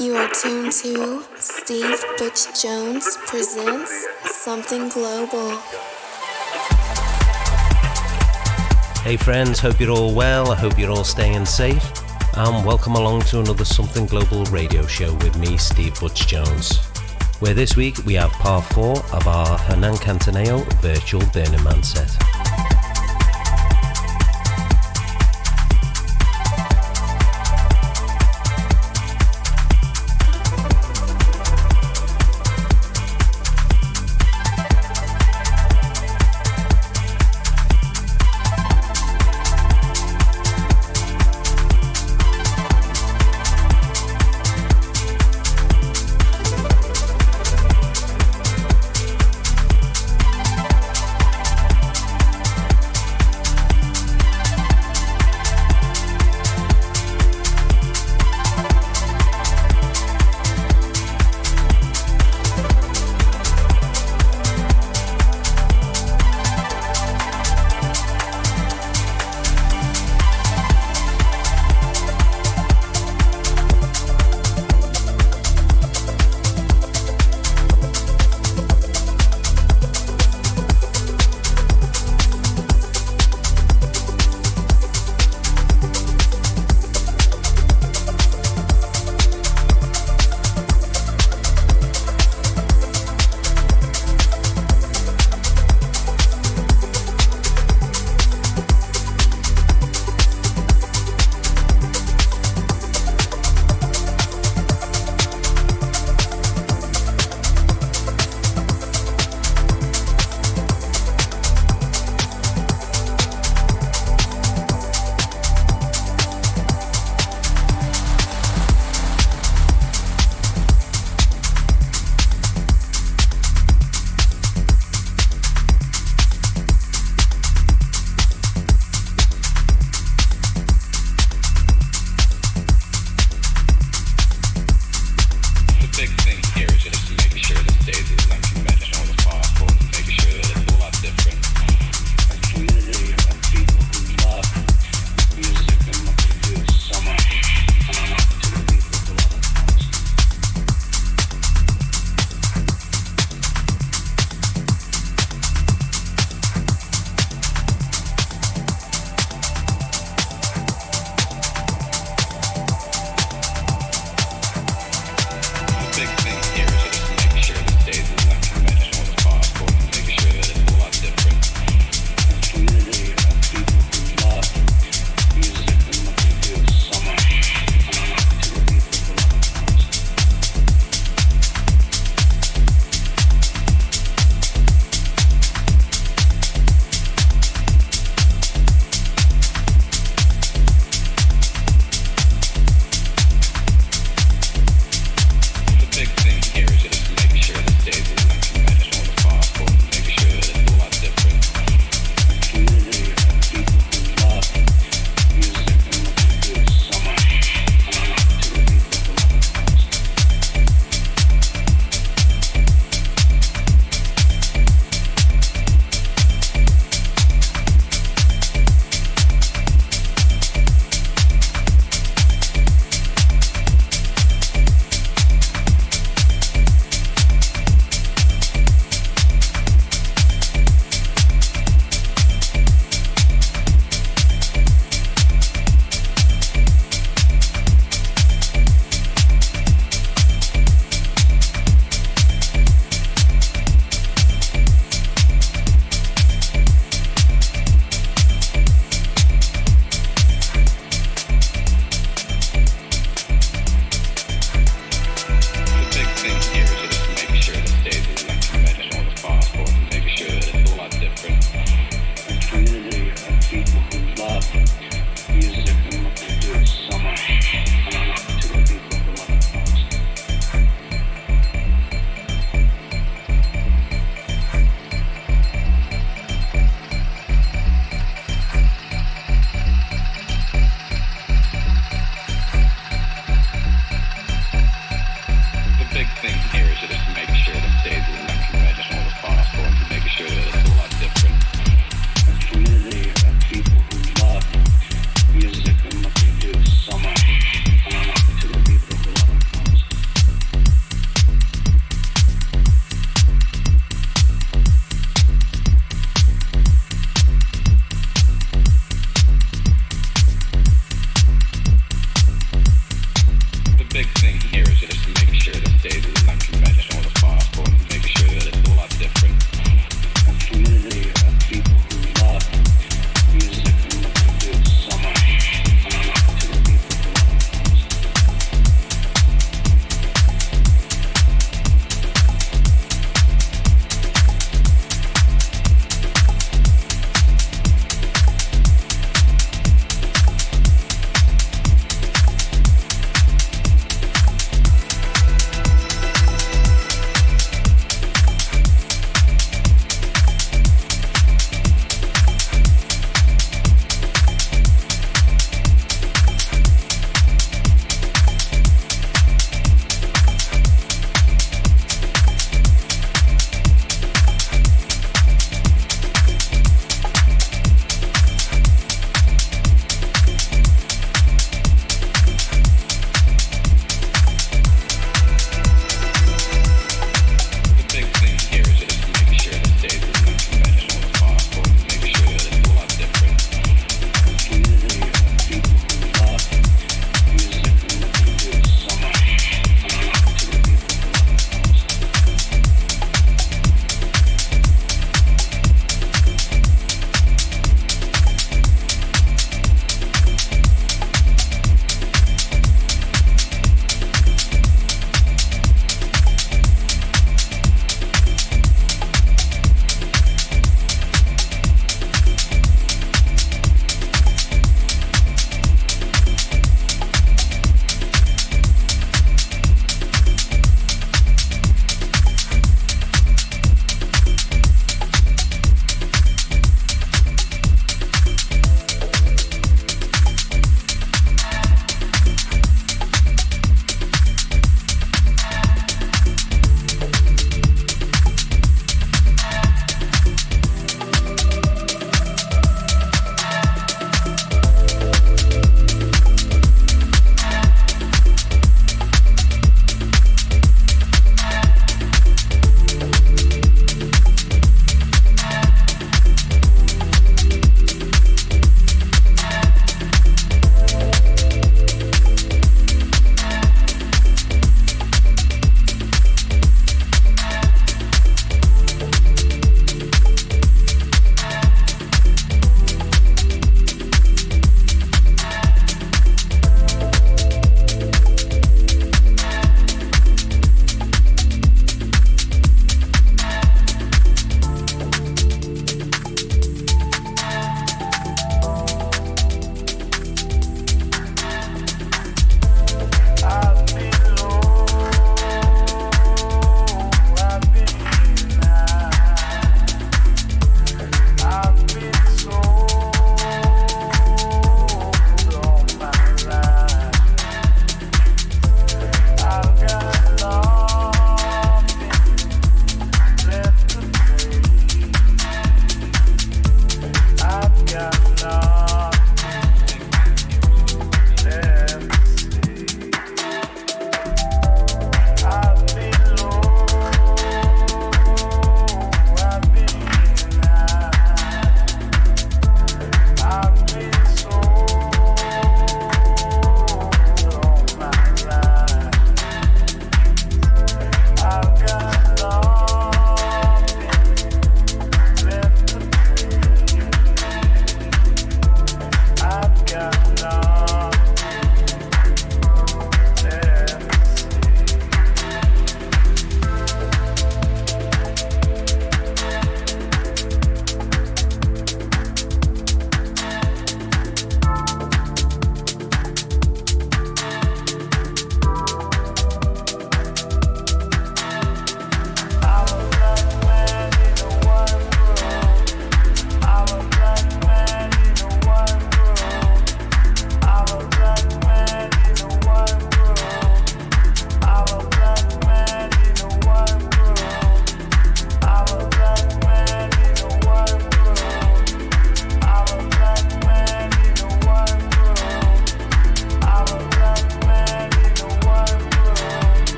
You are tuned to Steve Butch Jones presents Something Global. Hey friends, hope you're all well. I hope you're all staying safe. And welcome along to another Something Global radio show with me, Steve Butch Jones. Where this week we have part four of our Hernan Cattaneo virtual Burning Man set.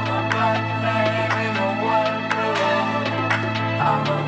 I'm a black man in a white world.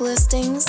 Listings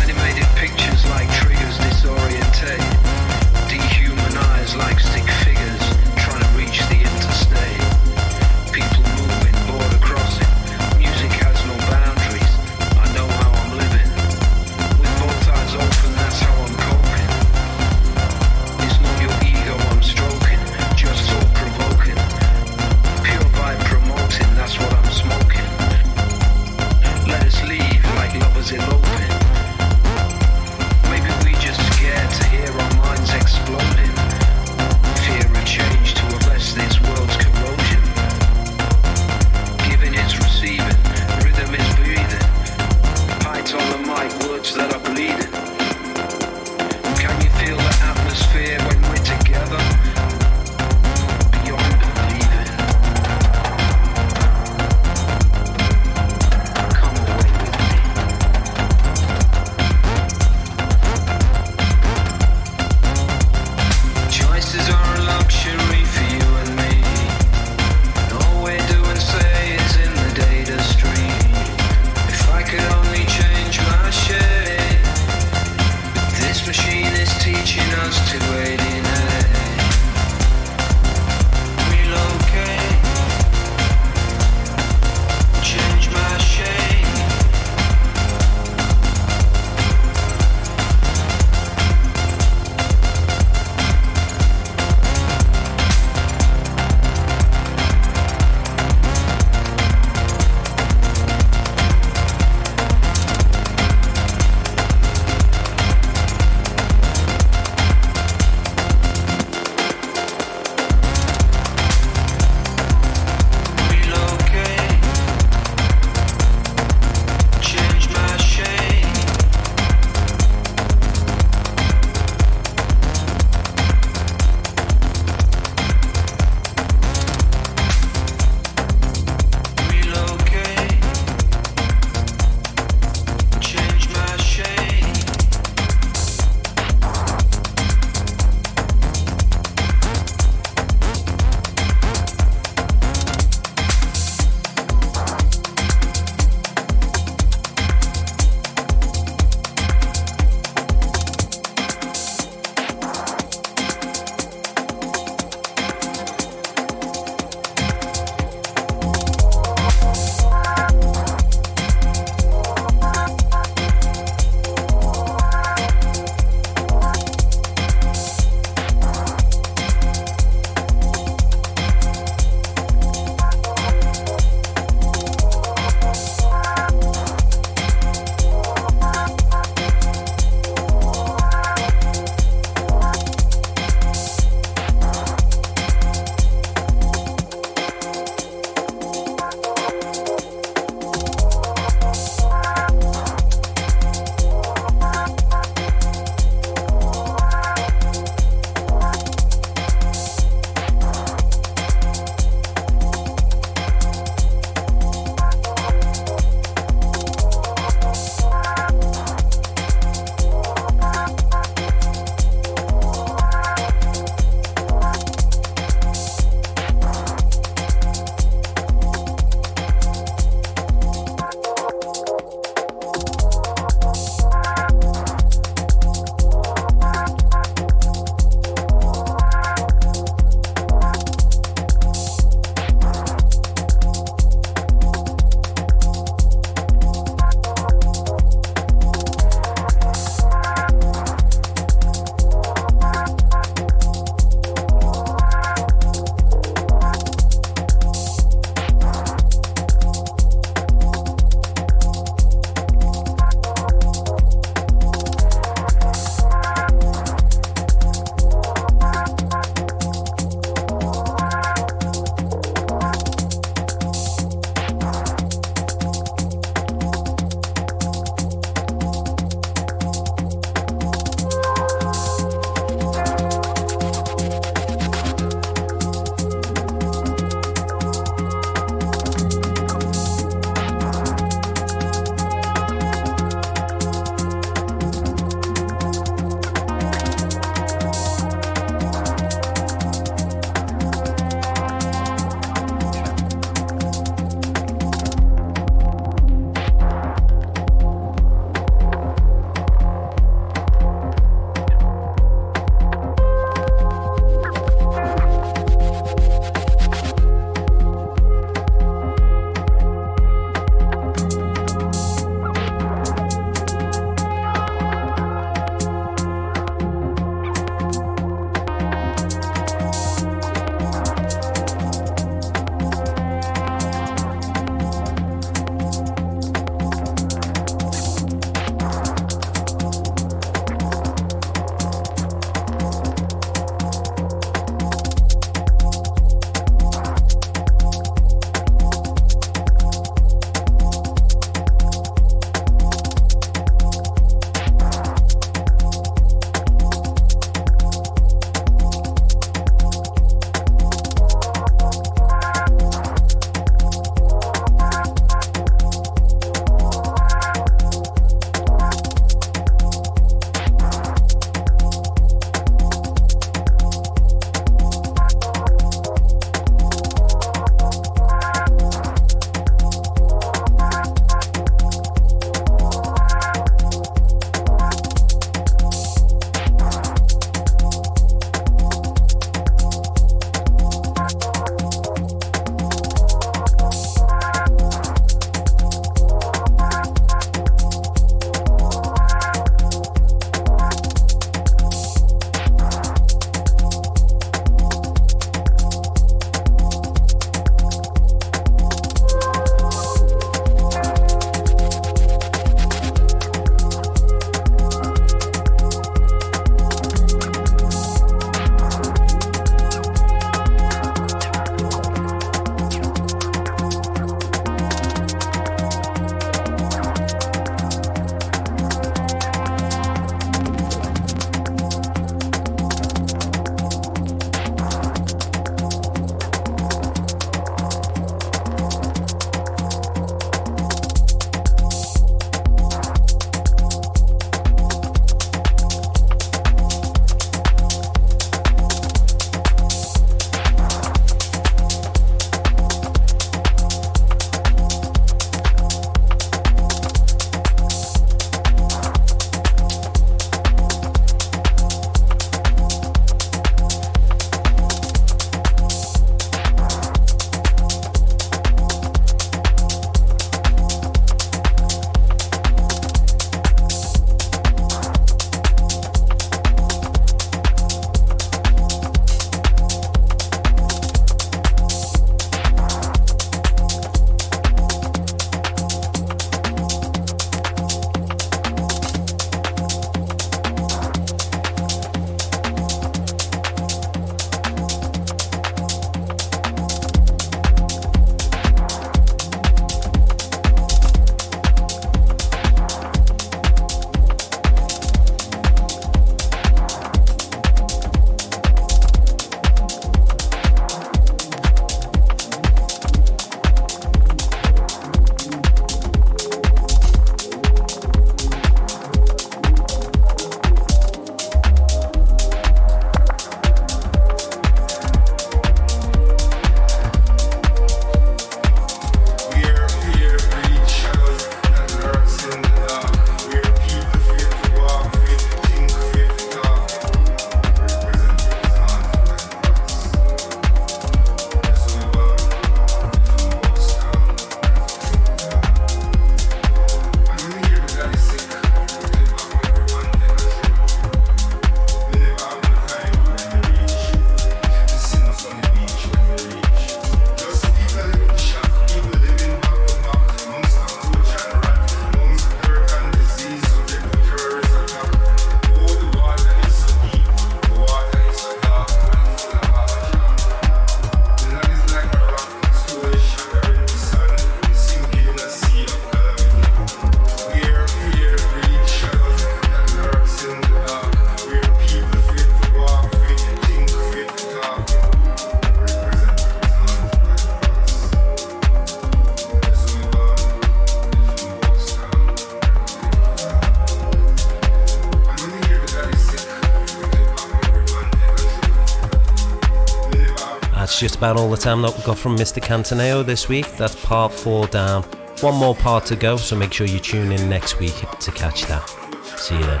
just about all the time that we've got from Mr. Cantaneo this week. That's part four down. One more part to go, so make sure you tune in next week to catch that. See you then.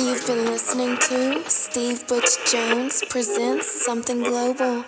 You've been listening to Steve Butch Jones presents Something Global.